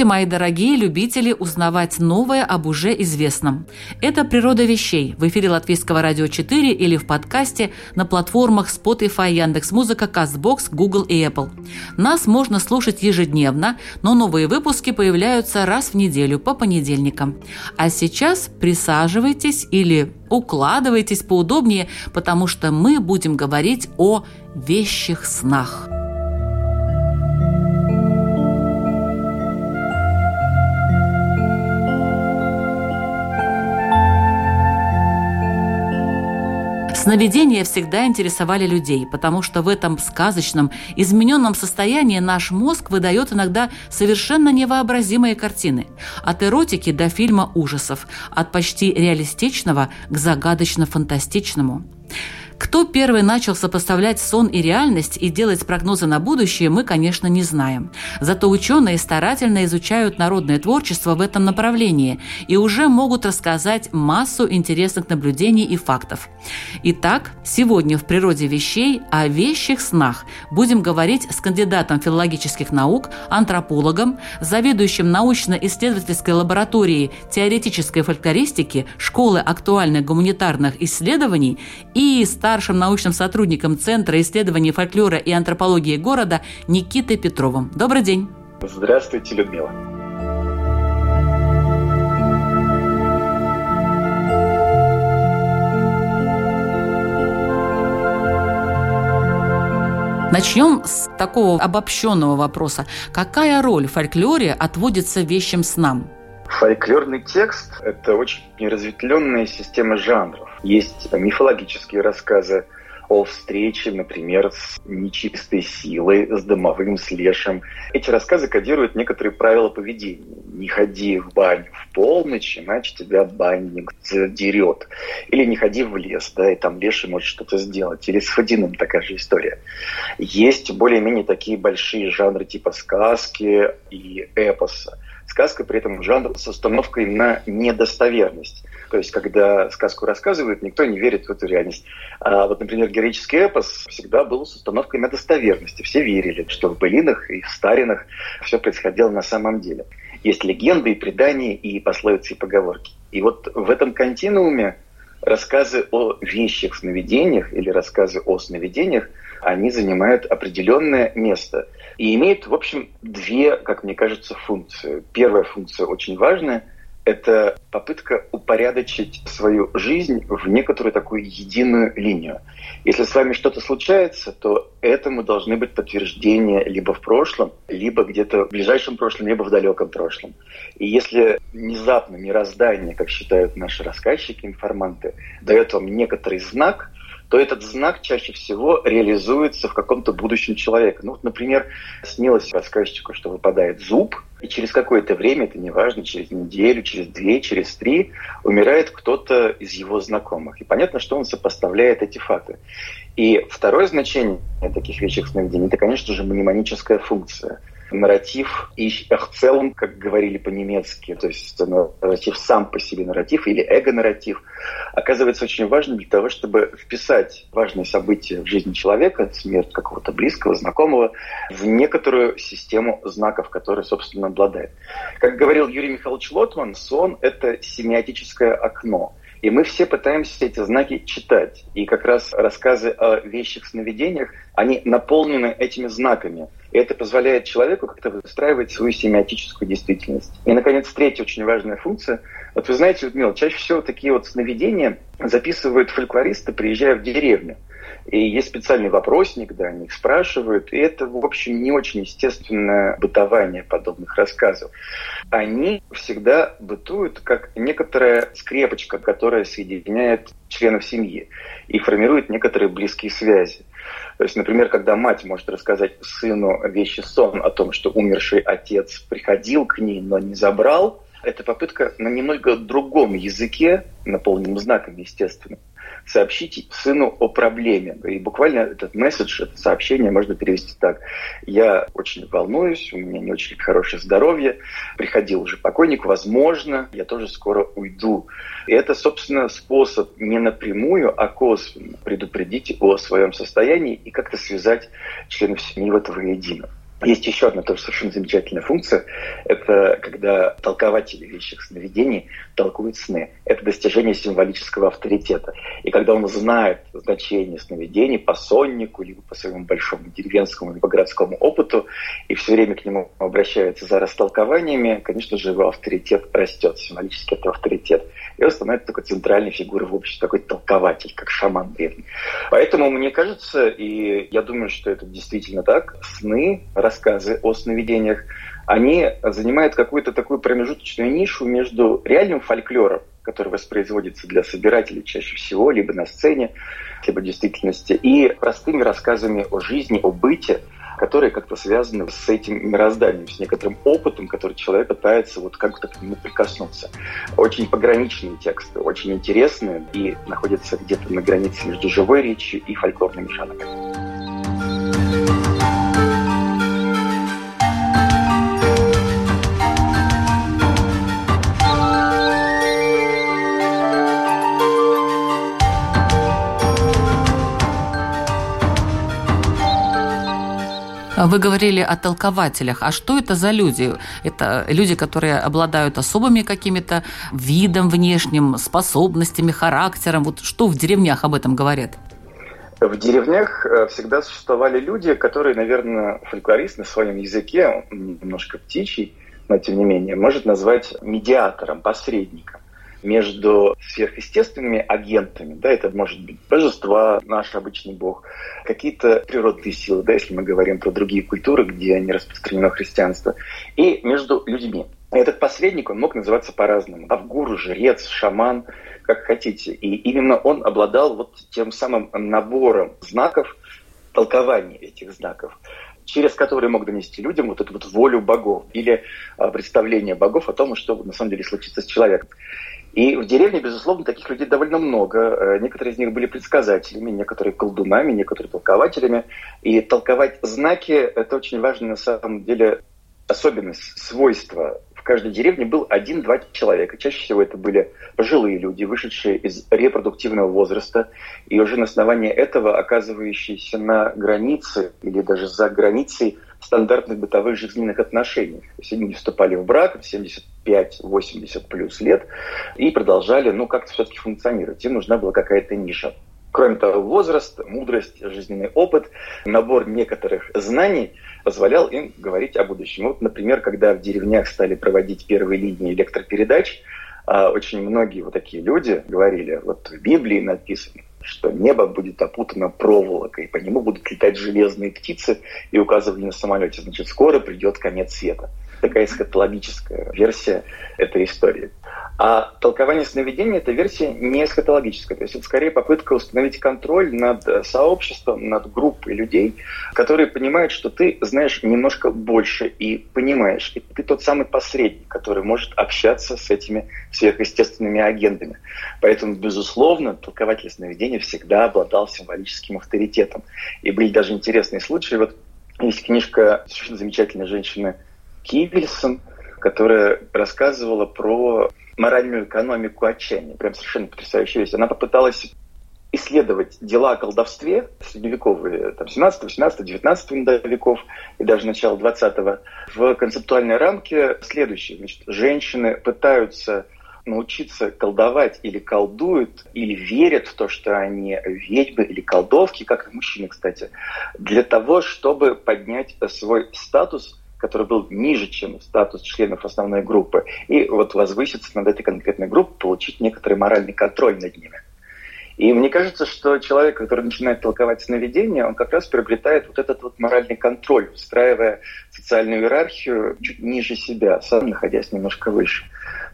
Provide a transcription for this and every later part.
Здравствуйте, мои дорогие любители узнавать новое об уже известном. Это «Природа вещей» в эфире Латвийского радио 4 или в подкасте на платформах Spotify, Яндекс.Музыка, Castbox, Google и Apple. Нас можно слушать ежедневно, но новые выпуски появляются раз в неделю по понедельникам. А сейчас присаживайтесь или укладывайтесь поудобнее, потому что мы будем говорить о вещих снах. Сновидения всегда интересовали людей, потому что в этом сказочном, измененном состоянии наш мозг выдает иногда совершенно невообразимые картины. От эротики до фильма ужасов, от почти реалистичного к загадочно-фантастичному. Кто первый начал сопоставлять сон и реальность и делать прогнозы на будущее, мы, конечно, не знаем. Зато ученые старательно изучают народное творчество в этом направлении и уже могут рассказать массу интересных наблюдений и фактов. Итак, сегодня в «Природе вещей» о вещих снах будем говорить с кандидатом филологических наук, антропологом, заведующим научно-исследовательской лабораторией теоретической фольклористики Школы актуальных гуманитарных исследований и старшим старшим научным сотрудником Центра исследований фольклора и антропологии города Никитой Петровым. Добрый день. Здравствуйте, Людмила. Начнем с такого обобщенного вопроса. Какая роль в фольклоре отводится вещим снам? Фольклорный текст – это очень разветвленная система жанров. Есть мифологические рассказы о встрече, например, с нечистой силой, с домовым, с лешим. Эти рассказы кодируют некоторые правила поведения. Не ходи в баню в полночь, иначе тебя банник задерет. Или не ходи в лес, да, и там леший может что-то сделать. Или с Фадиным такая же история. Есть более-менее такие большие жанры типа сказки и эпоса. Сказка при этом жанр с установкой на недостоверность. То есть, когда сказку рассказывают, никто не верит в эту реальность. А вот, например, героический эпос всегда был с установкой на достоверности. Все верили, что в былинах и в старинах все происходило на самом деле. Есть легенды и предания, и пословицы, и поговорки. И вот в этом континууме рассказы о вещих сновидениях или рассказы о сновидениях, они занимают определенное место – и имеет, в общем, две, как мне кажется, функции. Первая функция очень важная – это попытка упорядочить свою жизнь в некоторую такую единую линию. Если с вами что-то случается, то этому должны быть подтверждения либо в прошлом, либо где-то в ближайшем прошлом, либо в далеком прошлом. И если внезапно мироздание, как считают наши рассказчики, информанты, дает вам некоторый знак – то этот знак чаще всего реализуется в каком-то будущем человека. Ну, вот, например, снилось рассказчику, что выпадает зуб, и через какое-то время, это неважно, через неделю, через две, через три, умирает кто-то из его знакомых. И понятно, что он сопоставляет эти факты. И второе значение таких вещих сновидений – это, конечно же, мнемоническая функция – нарратив и в целом, как говорили по-немецки, то есть нарратив сам по себе нарратив или эго-нарратив, оказывается очень важным для того, чтобы вписать важные события в жизни человека, смерть какого-то близкого, знакомого, в некоторую систему знаков, которые, собственно, обладает. Как говорил Юрий Михайлович Лотман, сон – это семиотическое окно. И мы все пытаемся эти знаки читать. И как раз рассказы о вещих сновидениях, они наполнены этими знаками – и это позволяет человеку как-то выстраивать свою семиотическую действительность. И, наконец, третья очень важная функция. Вот вы знаете, Людмила, чаще всего такие вот сновидения записывают фольклористы, приезжая в деревню. И есть специальный вопросник, да, они их спрашивают. И это, в общем, не очень естественное бытование подобных рассказов. Они всегда бытуют как некоторая скрепочка, которая соединяет членов семьи и формирует некоторые близкие связи. То есть, например, когда мать может рассказать сыну вещи сон о том, что умерший отец приходил к ней, но не забрал, это попытка на немного другом языке, наполненном знаками, естественно, сообщить сыну о проблеме. И буквально этот месседж, это сообщение можно перевести так. Я очень волнуюсь, у меня не очень хорошее здоровье, приходил уже покойник, возможно, я тоже скоро уйду. И это, собственно, способ не напрямую, а косвенно предупредить о своем состоянии и как-то связать членов семьи в это воедино. Есть еще одна тоже совершенно замечательная функция. Это когда толкователи вещих сновидений толкуют сны. Это достижение символического авторитета. И когда он знает значение сновидений по соннику, либо по своему большому деревенскому, либо городскому опыту, и все время к нему обращается за растолкованиями, конечно же, его авторитет растет, символически это авторитет. И он становится такой центральной фигурой в обществе, такой толкователь, как шаман древний. Поэтому мне кажется, и я думаю, что это действительно так, сны рассказы о сновидениях, они занимают какую-то такую промежуточную нишу между реальным фольклором, который воспроизводится для собирателей чаще всего, либо на сцене, либо в действительности, и простыми рассказами о жизни, о быте, которые как-то связаны с этим мирозданием, с некоторым опытом, который человек пытается вот как-то к нему прикоснуться. Очень пограничные тексты, очень интересные и находятся где-то на границе между живой речью и фольклорными жанрами. Вы говорили о толкователях. А что это за люди? Это люди, которые обладают особыми какими-то видом внешним, способностями, характером. Вот что в деревнях об этом говорят? В деревнях э, всегда существовали люди, которые, наверное, фольклорист на своем языке, немножко птичий, но тем не менее, может назвать медиатором, посредником между сверхъестественными агентами, да, это может быть божества, наш обычный бог, какие-то природные силы, да, если мы говорим про другие культуры, где не распространено христианство, и между людьми. Этот посредник, он мог называться по-разному. Авгур, жрец, шаман, как хотите. И именно он обладал вот тем самым набором знаков, толкований этих знаков через которые мог донести людям вот эту вот волю богов или а, представление богов о том, что на самом деле случится с человеком. И в деревне, безусловно, таких людей довольно много. Э, некоторые из них были предсказателями, некоторые колдунами, некоторые толкователями. И толковать знаки – это очень важно на самом деле особенность, свойство. В каждой деревне был один-два человека. Чаще всего это были пожилые люди, вышедшие из репродуктивного возраста, и уже на основании этого оказывающиеся на границе или даже за границей стандартных бытовых жизненных отношений. То есть они вступали в брак в 75-80 плюс лет и продолжали, ну, как-то все-таки функционировать. Им нужна была какая-то ниша. Кроме того, возраст, мудрость, жизненный опыт, набор некоторых знаний позволял им говорить о будущем. Вот, например, когда в деревнях стали проводить первые линии электропередач, а, очень многие вот такие люди говорили, вот в Библии написано, что небо будет опутано проволокой, по нему будут летать железные птицы и указывали на самолете. Значит, скоро придет конец света. Такая эсхатологическая версия этой истории. А толкование сновидения – это версия не эсхатологическая. То есть это скорее попытка установить контроль над э, сообществом, над группой людей, которые понимают, что ты знаешь немножко больше и понимаешь. И ты тот самый посредник, который может общаться с этими сверхъестественными агентами. Поэтому, безусловно, толкователь сновидения всегда обладал символическим авторитетом. И были даже интересные случаи. Вот есть книжка совершенно замечательной женщины Кивельсон, которая рассказывала про моральную экономику отчаяния. Прям совершенно потрясающая вещь. Она попыталась исследовать дела о колдовстве средневековые, там, 17, 18, 19 веков и даже начало 20 в концептуальной рамке следующее. Значит, женщины пытаются научиться колдовать или колдуют, или верят в то, что они ведьмы или колдовки, как и мужчины, кстати, для того, чтобы поднять свой статус который был ниже, чем статус членов основной группы, и вот возвыситься над этой конкретной группой, получить некоторый моральный контроль над ними. И мне кажется, что человек, который начинает толковать сновидения, он как раз приобретает вот этот вот моральный контроль, устраивая социальную иерархию чуть ниже себя, сам находясь немножко выше.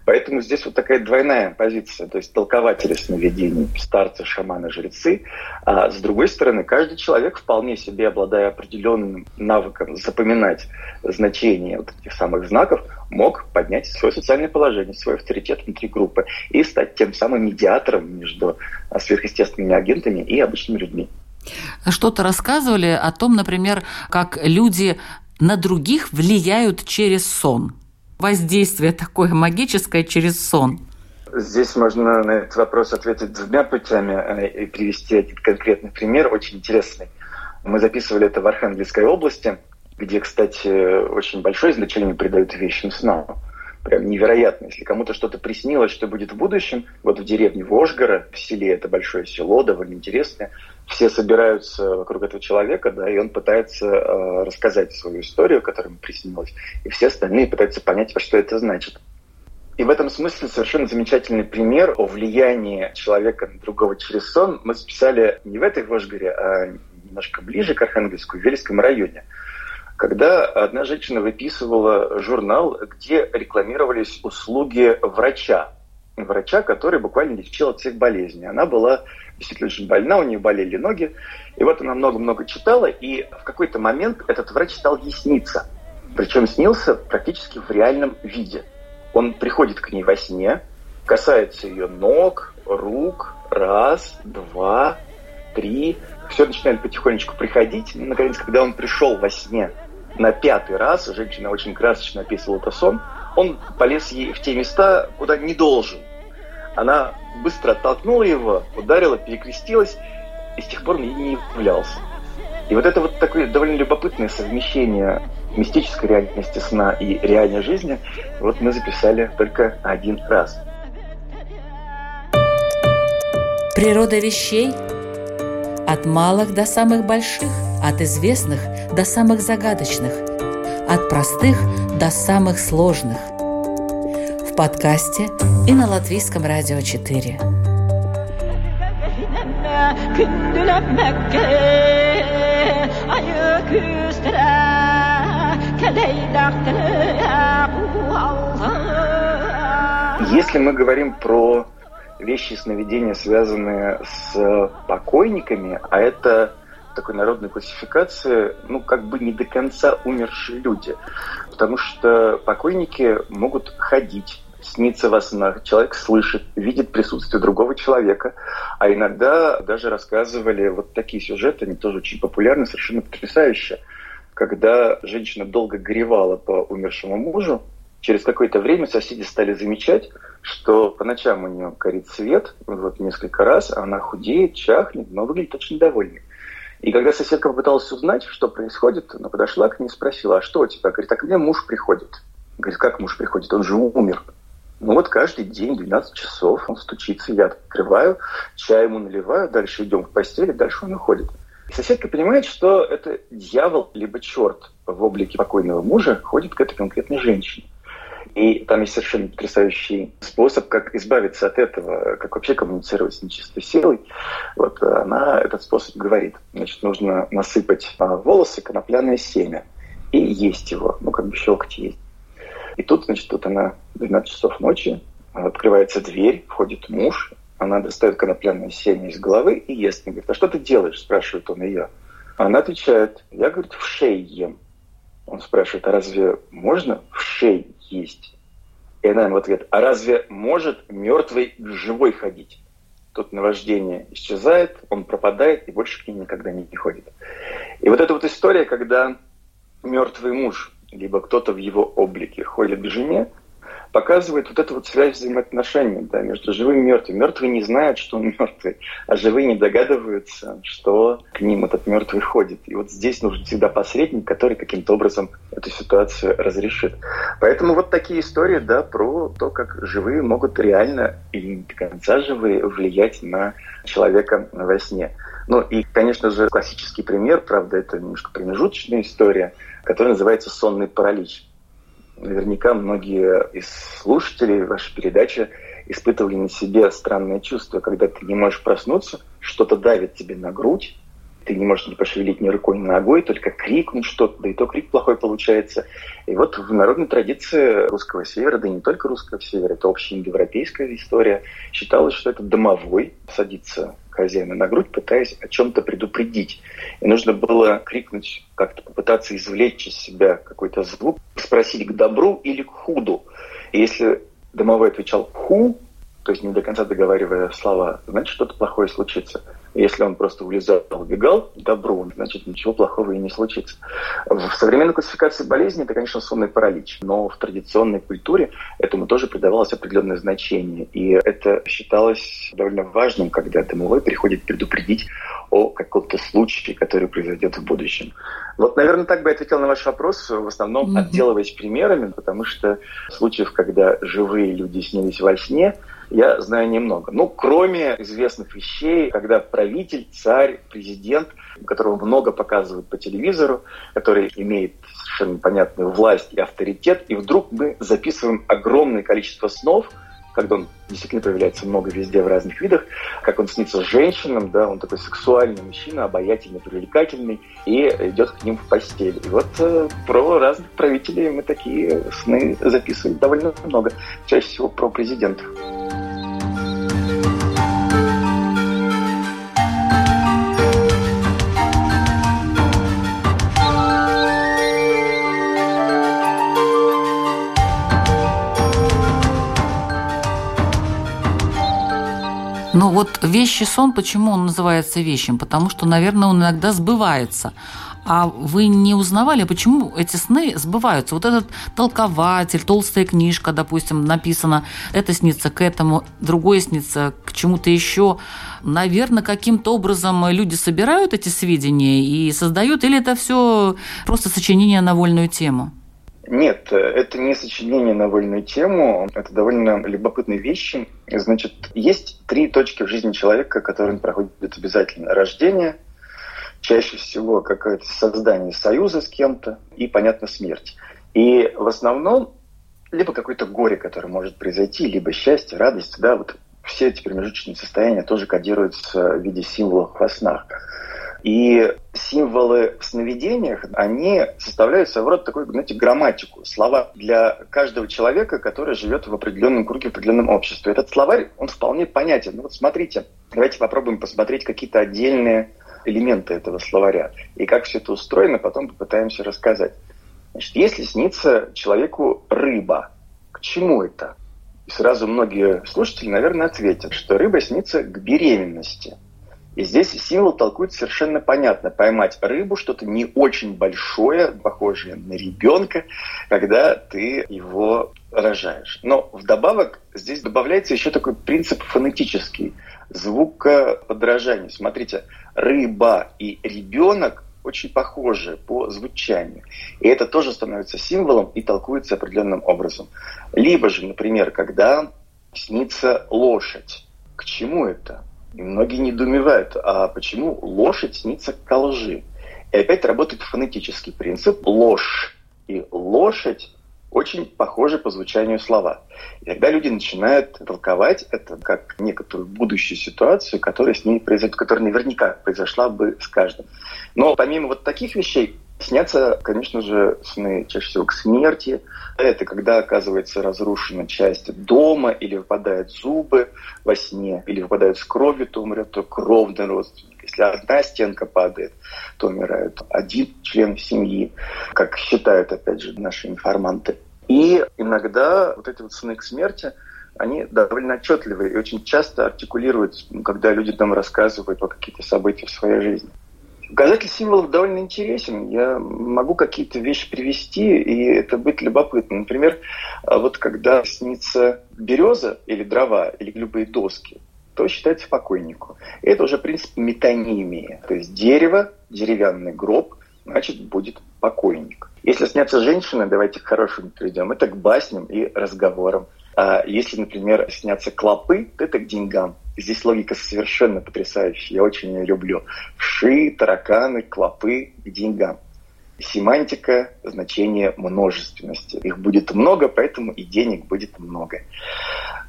Поэтому здесь вот такая двойная позиция, то есть толкователи сновидений, старцы, шаманы, жрецы. А с другой стороны, каждый человек, вполне себе обладая определенным навыком запоминать значение вот этих самых знаков, мог поднять свое социальное положение, свой авторитет внутри группы и стать тем самым медиатором между сверхъестественными агентами и обычными людьми. Что-то рассказывали о том, например, как люди на других влияют через сон воздействие такое магическое через сон? Здесь можно на этот вопрос ответить двумя путями э, и привести один конкретный пример, очень интересный. Мы записывали это в Архангельской области, где, кстати, очень большое значение придают вещим снам. Прям невероятно. Если кому-то что-то приснилось, что будет в будущем, вот в деревне Вожгора, в селе, это большое село, довольно интересное, все собираются вокруг этого человека, да, и он пытается э, рассказать свою историю, которая ему приснилась, и все остальные пытаются понять, что это значит. И в этом смысле совершенно замечательный пример о влиянии человека на другого через сон мы записали не в этой Вожгоре, а немножко ближе к Архангельску, в Вельском районе, когда одна женщина выписывала журнал, где рекламировались услуги врача, врача, который буквально лечил от всех болезней. Она была действительно очень больна, у нее болели ноги. И вот она много-много читала, и в какой-то момент этот врач стал ей сниться. Причем снился практически в реальном виде. Он приходит к ней во сне, касается ее ног, рук, раз, два, три. Все начинает потихонечку приходить. И, наконец, когда он пришел во сне на пятый раз, женщина очень красочно описывала это сон, он полез ей в те места, куда не должен. Она быстро оттолкнула его, ударила, перекрестилась, и с тех пор ей не являлся. И вот это вот такое довольно любопытное совмещение мистической реальности сна и реальной жизни, вот мы записали только один раз. Природа вещей от малых до самых больших, от известных до самых загадочных, от простых до самых сложных – подкасте и на Латвийском радио 4. Если мы говорим про вещи сновидения, связанные с покойниками, а это такой народной классификации, ну, как бы не до конца умершие люди. Потому что покойники могут ходить, снится во снах, человек слышит, видит присутствие другого человека, а иногда даже рассказывали вот такие сюжеты, они тоже очень популярны, совершенно потрясающие, когда женщина долго горевала по умершему мужу, через какое-то время соседи стали замечать, что по ночам у нее горит свет, вот несколько раз, а она худеет, чахнет, но выглядит очень довольной. И когда соседка попыталась узнать, что происходит, она подошла к ней и спросила, а что у тебя? Говорит, а ко мне муж приходит. Говорит, как муж приходит? Он же умер. Ну вот каждый день 12 часов он стучится, я открываю, чай ему наливаю, дальше идем в постели, дальше он уходит. И соседка понимает, что это дьявол либо черт в облике покойного мужа ходит к этой конкретной женщине. И там есть совершенно потрясающий способ, как избавиться от этого, как вообще коммуницировать с нечистой силой. Вот она этот способ говорит. Значит, нужно насыпать волосы конопляное семя и есть его, ну, как бы щелкать есть. И тут, значит, тут она 12 часов ночи, открывается дверь, входит муж, она достает конопляное семя из головы и ест. Он говорит, а что ты делаешь? Спрашивает он ее. Она отвечает, я, говорит, в шее ем. Он спрашивает, а разве можно в шее есть? И она ему в ответ, а разве может мертвый живой ходить? Тут наваждение исчезает, он пропадает и больше к ней никогда не ходит. И вот эта вот история, когда мертвый муж либо кто-то в его облике ходит к жене, показывает вот эту вот связь взаимоотношений да, между живым и мертвым. Мертвые не знают, что он мертвый, а живые не догадываются, что к ним этот мертвый ходит. И вот здесь нужен всегда посредник, который каким-то образом эту ситуацию разрешит. Поэтому вот такие истории да, про то, как живые могут реально или не до конца живые влиять на человека во сне. Ну и, конечно же, классический пример, правда, это немножко промежуточная история – который называется «Сонный паралич». Наверняка многие из слушателей вашей передачи испытывали на себе странное чувство, когда ты не можешь проснуться, что-то давит тебе на грудь, ты не можешь не пошевелить ни рукой, ни ногой, только крикнуть что-то, да и то крик плохой получается. И вот в народной традиции русского севера, да и не только русского севера, это общая индоевропейская история, считалось, что это домовой садится хозяина на грудь, пытаясь о чем-то предупредить. И нужно было крикнуть, как-то попытаться извлечь из себя какой-то звук, спросить к добру или к худу. И если домовой отвечал «ху», то есть не до конца договаривая слова, значит, что-то плохое случится. Если он просто улезал, убегал, добро, значит, ничего плохого и не случится. В современной классификации болезни это, конечно, сонный паралич, но в традиционной культуре этому тоже придавалось определенное значение. И это считалось довольно важным, когда домовой приходит предупредить о каком-то случае, который произойдет в будущем. Вот, наверное, так бы я ответил на ваш вопрос, в основном mm-hmm. отделываясь примерами, потому что случаев, когда живые люди снились во сне, я знаю немного. Ну, кроме известных вещей, когда правитель, царь, президент, которого много показывают по телевизору, который имеет совершенно понятную власть и авторитет, и вдруг мы записываем огромное количество снов, когда он действительно появляется много везде в разных видах, как он снится женщинам, да, он такой сексуальный мужчина, обаятельный, привлекательный, и идет к ним в постель. И вот э, про разных правителей мы такие сны записываем довольно много, чаще всего про президентов. Но вот вещий сон, почему он называется вещим? Потому что, наверное, он иногда сбывается. А вы не узнавали, почему эти сны сбываются? Вот этот толкователь, толстая книжка, допустим, написано, это снится к этому, другое снится к чему-то еще. Наверное, каким-то образом люди собирают эти сведения и создают, или это все просто сочинение на вольную тему? Нет, это не сочинение на вольную тему, это довольно любопытные вещи. Значит, есть три точки в жизни человека, которые он проходит обязательно. Рождение, чаще всего какое-то создание союза с кем-то и, понятно, смерть. И в основном либо какое-то горе, которое может произойти, либо счастье, радость, да, вот все эти промежуточные состояния тоже кодируются в виде символов во снах. И символы в сновидениях, они составляют своего рода такую, знаете, грамматику, слова для каждого человека, который живет в определенном круге, в определенном обществе. Этот словарь, он вполне понятен. Ну вот смотрите, давайте попробуем посмотреть какие-то отдельные элементы этого словаря. И как все это устроено, потом попытаемся рассказать. Значит, если снится человеку рыба, к чему это? И сразу многие слушатели, наверное, ответят, что рыба снится к беременности – и здесь символ толкует совершенно понятно. Поймать рыбу, что-то не очень большое, похожее на ребенка, когда ты его рожаешь. Но вдобавок здесь добавляется еще такой принцип фонетический, звукоподражания. Смотрите, рыба и ребенок очень похожи по звучанию. И это тоже становится символом и толкуется определенным образом. Либо же, например, когда снится лошадь. К чему это? И многие недоумевают, а почему лошадь снится к лжи? И опять работает фонетический принцип ложь. И лошадь очень похожи по звучанию слова. И тогда люди начинают толковать это как некоторую будущую ситуацию, которая с ней произойдет, которая наверняка произошла бы с каждым. Но помимо вот таких вещей, Снятся, конечно же, сны чаще всего к смерти. Это когда оказывается разрушена часть дома или выпадают зубы во сне, или выпадают с кровью, то умрет то кровный родственник. Если одна стенка падает, то умирает один член семьи, как считают, опять же, наши информанты. И иногда вот эти вот сны к смерти, они довольно отчетливые и очень часто артикулируются, когда люди там рассказывают о каких-то событиях в своей жизни. Указатель символов довольно интересен. Я могу какие-то вещи привести, и это будет любопытно. Например, а вот когда снится береза или дрова, или любые доски, то считается покойнику. Это уже принцип метонимии. То есть дерево, деревянный гроб, значит, будет покойник. Если снятся женщины, давайте к хорошему перейдем, это к басням и разговорам. А если, например, снятся клопы, то это к деньгам. Здесь логика совершенно потрясающая, я очень ее люблю. Вши, тараканы, клопы к деньгам. Семантика – значение множественности. Их будет много, поэтому и денег будет много.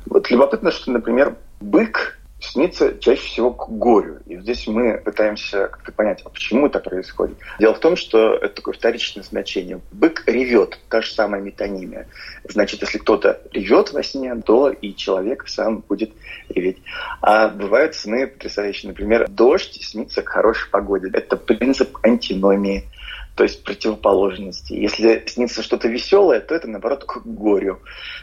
Вот любопытно, что, например, бык снится чаще всего к горю. И здесь мы пытаемся как-то понять, а почему это происходит. Дело в том, что это такое вторичное значение. Бык ревет, та же самая метонимия. Значит, если кто-то ревет во сне, то и человек сам будет реветь. А бывают сны потрясающие. Например, дождь снится к хорошей погоде. Это принцип антиномии то есть противоположности. Если снится что-то веселое, то это, наоборот, к горю.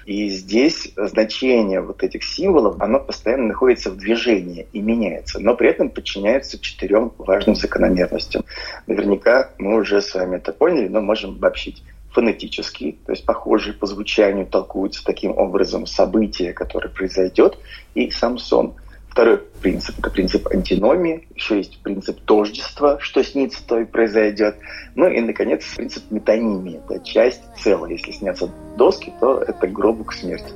И здесь значение вот этих символов, оно постоянно находится в движении и меняется, но при этом подчиняется четырем важным закономерностям. Наверняка мы уже с вами это поняли, но можем обобщить фонетический, то есть похожие по звучанию толкуются таким образом события, которое произойдет, и сам сон. Второй принцип – это принцип антиномии. Еще есть принцип тождества, что снится, то и произойдет. Ну и, наконец, принцип метонимии. Это часть целого. Если снятся доски, то это гробу к смерти.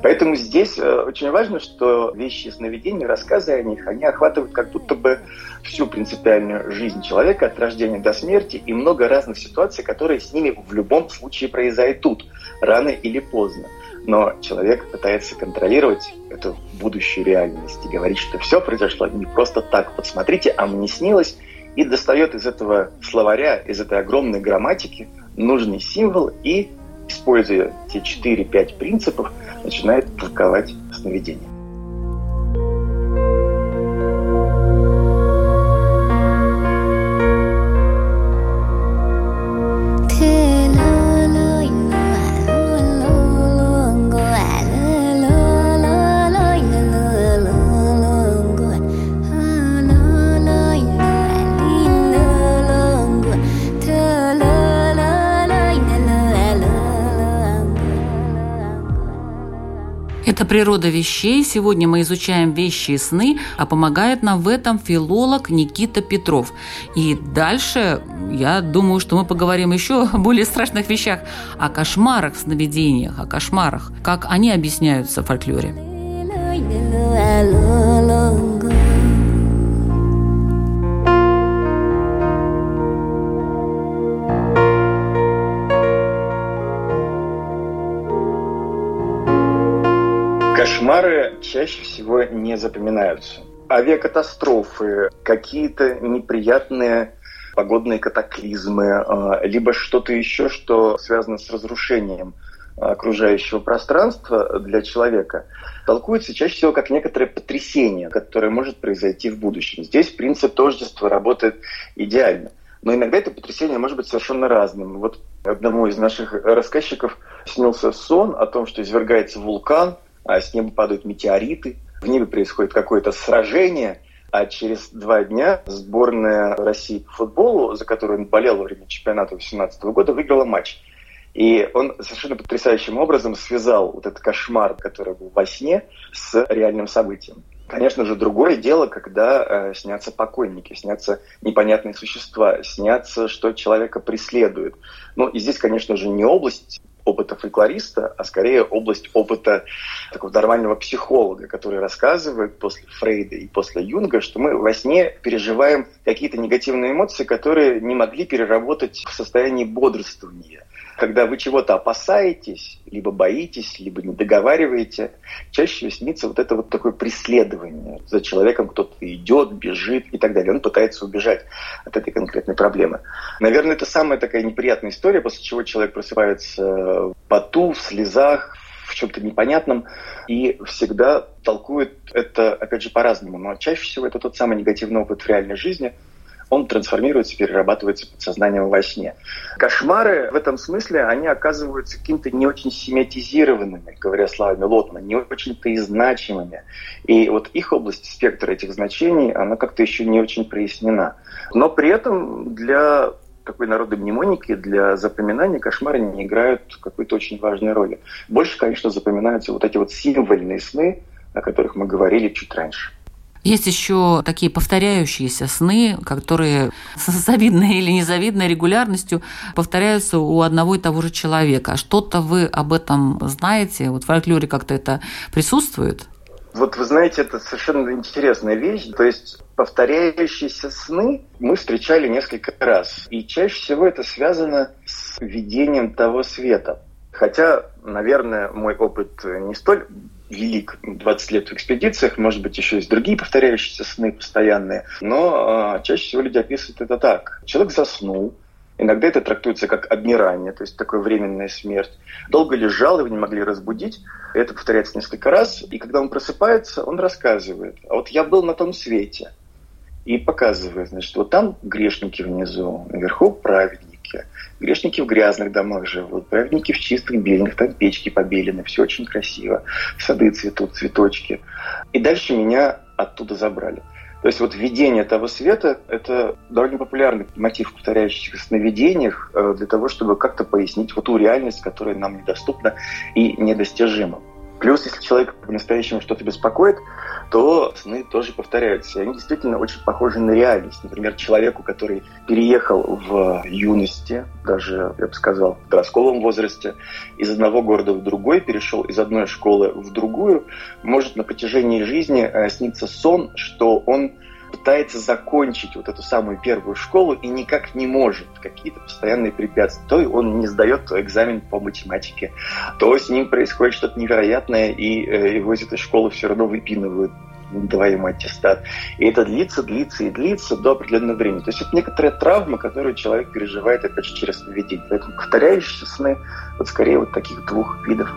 Поэтому здесь э, очень важно, что вещи сновидения, рассказы о них, они охватывают как будто бы всю принципиальную жизнь человека от рождения до смерти и много разных ситуаций, которые с ними в любом случае произойдут, рано или поздно но человек пытается контролировать эту будущую реальность и говорит, что все произошло не просто так. Вот а мне снилось, и достает из этого словаря, из этой огромной грамматики нужный символ и, используя те 4-5 принципов, начинает толковать сновидение. Природа вещей. Сегодня мы изучаем вещи и сны, а помогает нам в этом филолог Никита Петров. И дальше, я думаю, что мы поговорим еще о более страшных вещах, о кошмарах, сновидениях, о кошмарах, как они объясняются в фольклоре. Чаще всего не запоминаются. Авиакатастрофы, какие-то неприятные погодные катаклизмы, а, либо что-то еще, что связано с разрушением окружающего пространства для человека, толкуется чаще всего как некоторое потрясение, которое может произойти в будущем. Здесь принцип тождества работает идеально. Но иногда это потрясение может быть совершенно разным. Вот одному из наших рассказчиков снился сон о том, что извергается вулкан – а с неба падают метеориты, в небе происходит какое-то сражение, а через два дня сборная России по футболу, за которую он болел во время чемпионата 2018 года, выиграла матч. И он совершенно потрясающим образом связал вот этот кошмар, который был во сне, с реальным событием. Конечно же, другое дело, когда э, снятся покойники, снятся непонятные существа, снятся, что человека преследует. Ну, и здесь, конечно же, не область опыта фольклориста, а скорее область опыта такого нормального психолога, который рассказывает после Фрейда и после Юнга, что мы во сне переживаем какие-то негативные эмоции, которые не могли переработать в состоянии бодрствования когда вы чего-то опасаетесь, либо боитесь, либо не договариваете, чаще снится вот это вот такое преследование. За человеком кто-то идет, бежит и так далее. Он пытается убежать от этой конкретной проблемы. Наверное, это самая такая неприятная история, после чего человек просыпается в поту, в слезах, в чем-то непонятном, и всегда толкует это, опять же, по-разному. Но чаще всего это тот самый негативный опыт в реальной жизни – он трансформируется, перерабатывается подсознанием во сне. Кошмары в этом смысле, они оказываются какими-то не очень семиотизированными, говоря словами Лотмана, не очень-то и значимыми. И вот их область спектра этих значений, она как-то еще не очень прояснена. Но при этом для такой народной мнемоники, для запоминания кошмары не играют какой-то очень важной роли. Больше, конечно, запоминаются вот эти вот символьные сны, о которых мы говорили чуть раньше. Есть еще такие повторяющиеся сны, которые с завидной или незавидной регулярностью повторяются у одного и того же человека. Что-то вы об этом знаете? Вот в фольклоре как-то это присутствует? Вот вы знаете, это совершенно интересная вещь. То есть повторяющиеся сны мы встречали несколько раз. И чаще всего это связано с видением того света. Хотя, наверное, мой опыт не столь велик 20 лет в экспедициях, может быть, еще есть другие повторяющиеся сны постоянные, но э, чаще всего люди описывают это так. Человек заснул, Иногда это трактуется как обмирание, то есть такая временная смерть. Долго лежал, его не могли разбудить. Это повторяется несколько раз. И когда он просыпается, он рассказывает. А вот я был на том свете. И показывает, значит, вот там грешники внизу, наверху праведники. Грешники в грязных домах живут, праведники в чистых белых, там печки побелены, все очень красиво. Сады цветут, цветочки. И дальше меня оттуда забрали. То есть вот видение того света – это довольно популярный мотив в повторяющихся сновидениях э, для того, чтобы как-то пояснить вот ту реальность, которая нам недоступна и недостижима. Плюс, если человек по-настоящему что-то беспокоит, то сны тоже повторяются. И они действительно очень похожи на реальность. Например, человеку, который переехал в юности, даже, я бы сказал, в подростковом возрасте, из одного города в другой, перешел из одной школы в другую, может на протяжении жизни э, сниться сон, что он пытается закончить вот эту самую первую школу и никак не может. Какие-то постоянные препятствия. То он не сдает экзамен по математике, то с ним происходит что-то невероятное, и э, его из этой школы все равно выпинывают выдаваемый аттестат. И это длится, длится и длится до определенного времени. То есть это некоторая травма, которую человек переживает опять же через сновидение. Поэтому повторяющиеся сны вот скорее вот таких двух видов.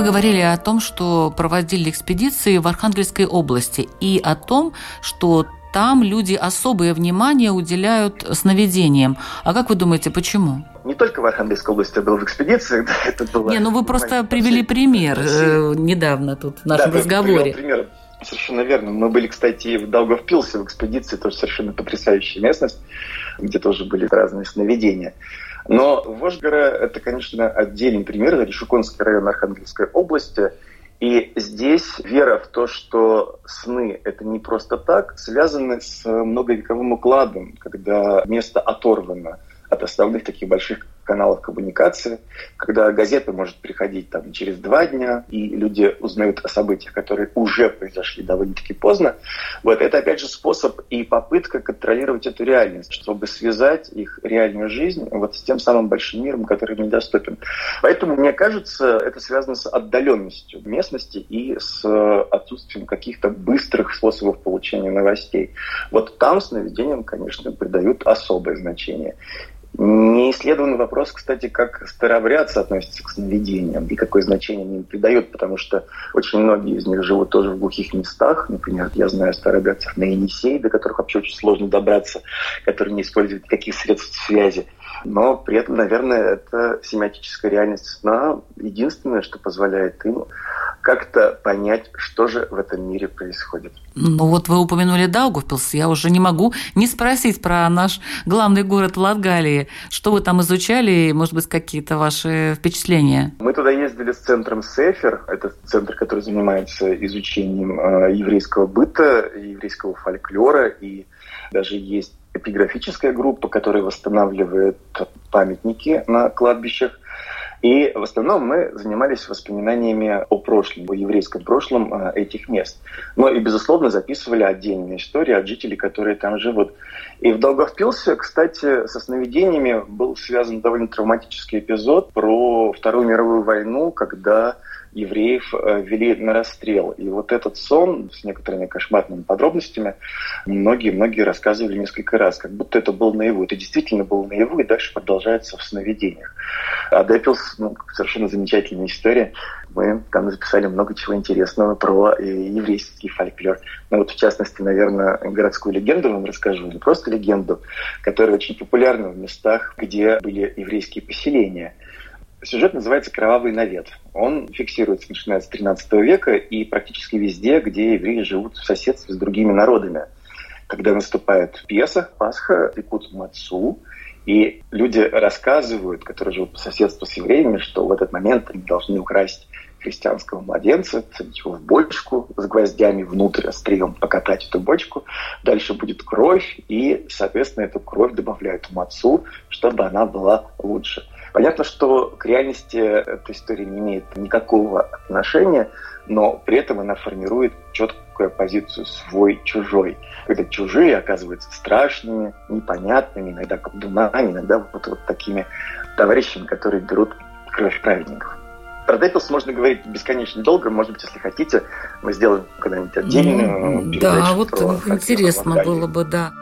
Вы говорили о том, что проводили экспедиции в Архангельской области и о том, что там люди особое внимание уделяют сновидениям. А как вы думаете, почему? Не только в Архангельской области я был в экспедиции, да, это было... Не, ну вы просто привели пример э, недавно тут в нашем да, разговоре. пример. Совершенно верно. Мы были, кстати, в Даугавпилсе в экспедиции, тоже совершенно потрясающая местность, где тоже были разные сновидения. Но Вожгора – это, конечно, отдельный пример, это Решуконский район Архангельской области. И здесь вера в то, что сны – это не просто так, связаны с многовековым укладом, когда место оторвано от основных таких больших каналов коммуникации, когда газета может приходить там через два дня, и люди узнают о событиях, которые уже произошли довольно-таки поздно. Вот это, опять же, способ и попытка контролировать эту реальность, чтобы связать их реальную жизнь вот с тем самым большим миром, который недоступен. Поэтому, мне кажется, это связано с отдаленностью местности и с отсутствием каких-то быстрых способов получения новостей. Вот там сновидениям, конечно, придают особое значение. Не исследован вопрос, кстати, как старообрядцы относятся к сновидениям и какое значение они им придают, потому что очень многие из них живут тоже в глухих местах. Например, я знаю старообрядцев на Енисей, до которых вообще очень сложно добраться, которые не используют никаких средств связи. Но при этом, наверное, это семиотическая реальность сна единственное, что позволяет им как-то понять, что же в этом мире происходит. Ну вот вы упомянули Даугавпилс, я уже не могу не спросить про наш главный город Латгалии. Что вы там изучали, может быть, какие-то ваши впечатления? Мы туда ездили с центром Сефер, это центр, который занимается изучением э, еврейского быта, еврейского фольклора, и даже есть эпиграфическая группа, которая восстанавливает памятники на кладбищах. И в основном мы занимались воспоминаниями о прошлом, о еврейском прошлом э, этих мест. Но и, безусловно, записывали отдельные истории от жителей, которые там живут. И в Долговпилсе, кстати, со сновидениями был связан довольно травматический эпизод про Вторую мировую войну, когда евреев э, вели на расстрел. И вот этот сон с некоторыми кошмарными подробностями многие-многие рассказывали несколько раз, как будто это был наяву. Это действительно было наяву, и дальше продолжается в сновидениях. А Дэппилс, ну, совершенно замечательная история. Мы там записали много чего интересного про э, еврейский фольклор. Ну вот, в частности, наверное, городскую легенду вам расскажу, не просто легенду, которая очень популярна в местах, где были еврейские поселения – Сюжет называется «Кровавый навет». Он фиксируется начиная с 13 века и практически везде, где евреи живут в соседстве с другими народами. Когда наступает Песах, Пасха, пекут мацу, и люди рассказывают, которые живут по соседству с евреями, что в этот момент они должны украсть христианского младенца, садить его в бочку с гвоздями внутрь, острием покатать эту бочку. Дальше будет кровь, и, соответственно, эту кровь добавляют в мацу, чтобы она была лучше. Понятно, что к реальности эта история не имеет никакого отношения, но при этом она формирует четкую позицию свой-чужой. Когда чужие оказываются страшными, непонятными, иногда колдунами, иногда вот, вот такими товарищами, которые берут кровь праведников. Про Деппелс можно говорить бесконечно долго. Может быть, если хотите, мы сделаем когда-нибудь отдельную ну, Да, вот интересно было бы, да.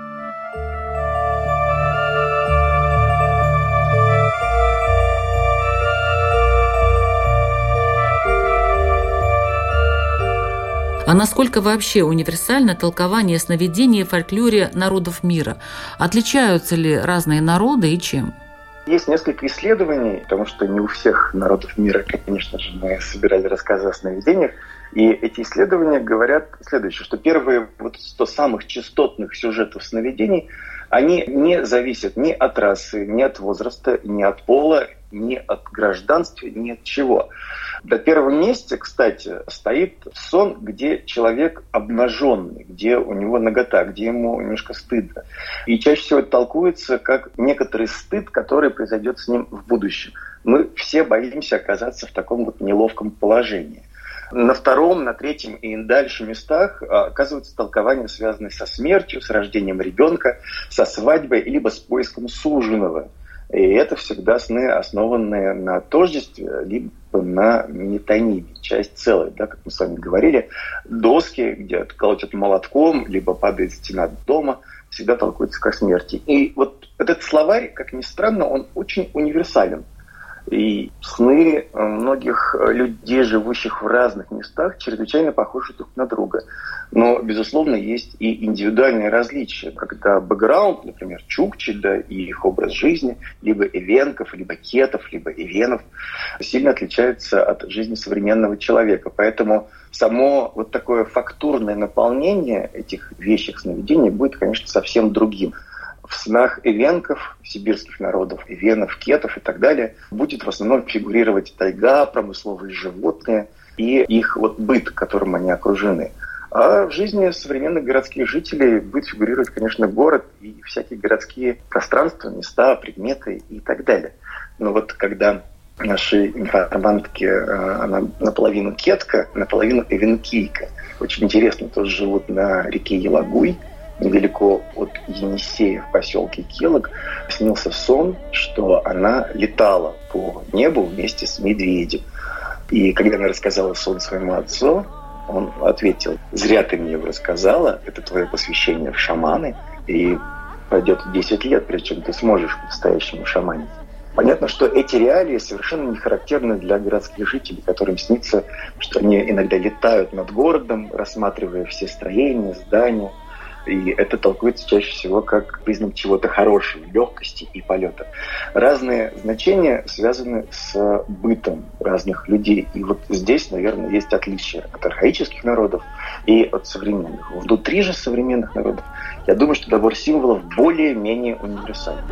А насколько вообще универсально толкование сновидений в фольклоре народов мира? Отличаются ли разные народы и чем? Есть несколько исследований, потому что не у всех народов мира, конечно же, мы собирали рассказы о сновидениях. И эти исследования говорят следующее, что первые вот 100 самых частотных сюжетов сновидений, они не зависят ни от расы, ни от возраста, ни от пола, ни от гражданства, ни от чего. На первом месте, кстати, стоит сон, где человек обнаженный, где у него нагота, где ему немножко стыдно. И чаще всего это толкуется как некоторый стыд, который произойдет с ним в будущем. Мы все боимся оказаться в таком вот неловком положении. На втором, на третьем и дальше местах а, оказывается толкование, связанное со смертью, с рождением ребенка, со свадьбой, либо с поиском суженого. И это всегда сны, основанные на тождестве, либо на метониме, часть целой, да, как мы с вами говорили. Доски, где колотят молотком, либо падает стена дома, всегда толкуются как смерти. И вот этот словарь, как ни странно, он очень универсален. И сны э, многих э, людей, живущих в разных местах, чрезвычайно похожи друг на друга. Но, безусловно, есть и индивидуальные различия, когда бэкграунд, например, чукчи, да, и их образ жизни, либо эвенков, либо кетов, либо эвенов, сильно отличаются от жизни современного человека. Поэтому само вот такое фактурное наполнение этих вещих сновидений будет, конечно, совсем другим в снах эвенков, сибирских народов, эвенов, кетов и так далее, будет в основном фигурировать тайга, промысловые животные и их вот быт, которым они окружены. А в жизни современных городских жителей будет фигурировать, конечно, город и всякие городские пространства, места, предметы и так далее. Но вот когда нашей информантки, э, она наполовину кетка, наполовину эвенкийка. Очень интересно, тоже живут на реке Елагуй, недалеко от Енисея в поселке Келок снился сон, что она летала по небу вместе с медведем. И когда она рассказала сон своему отцу, он ответил, зря ты мне его рассказала, это твое посвящение в шаманы, и пройдет 10 лет, прежде чем ты сможешь по-настоящему шаманить. Понятно, что эти реалии совершенно не характерны для городских жителей, которым снится, что они иногда летают над городом, рассматривая все строения, здания – и это толкуется чаще всего как признак чего-то хорошего, легкости и полета. Разные значения связаны с бытом разных людей. И вот здесь, наверное, есть отличие от архаических народов и от современных. Внутри же современных народов, я думаю, что набор символов более-менее универсальный.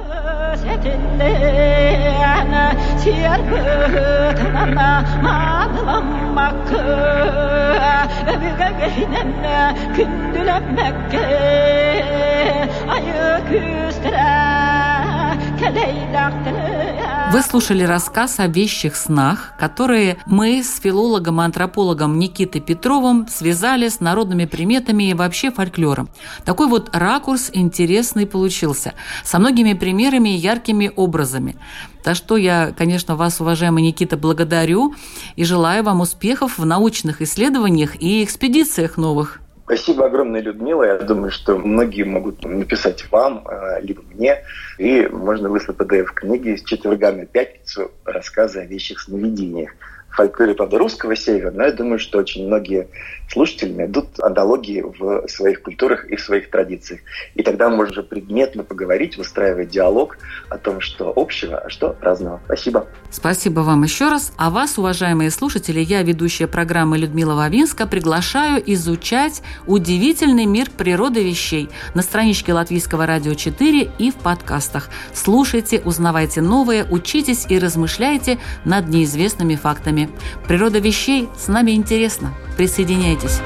Вы слушали рассказ о вещих снах, которые мы с филологом-антропологом Никитой Петровым связали с народными приметами и вообще фольклором. Такой вот ракурс интересный получился, со многими примерами и яркими образами. За что я, конечно, вас, уважаемый Никита, благодарю и желаю вам успехов в научных исследованиях и экспедициях новых. Спасибо огромное, Людмила. Я думаю, что многие могут написать вам, э, либо мне, и можно выслать PDF книги с четверга на пятницу. Рассказы о вещих сновидениях фольклоре, правда, русского севера, но я думаю, что очень многие слушатели найдут аналогии в своих культурах и в своих традициях. И тогда можно уже предметно поговорить, выстраивать диалог о том, что общего, а что разного. Спасибо. Спасибо вам еще раз. А вас, уважаемые слушатели, я, ведущая программы Людмила Вавинска, приглашаю изучать удивительный мир природы вещей на страничке Латвийского радио 4 и в подкастах. Слушайте, узнавайте новое, учитесь и размышляйте над неизвестными фактами. Природа вещей с нами интересна. Присоединяйтесь.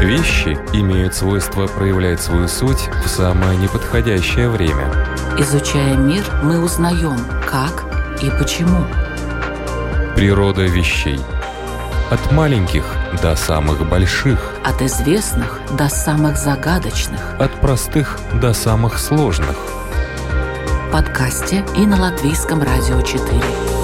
Вещи имеют свойство проявлять свою суть в самое неподходящее время – Изучая мир, мы узнаем, как и почему. Природа вещей. От маленьких до самых больших. От известных до самых загадочных. От простых до самых сложных. Подкасте и на Латвийском радио 4.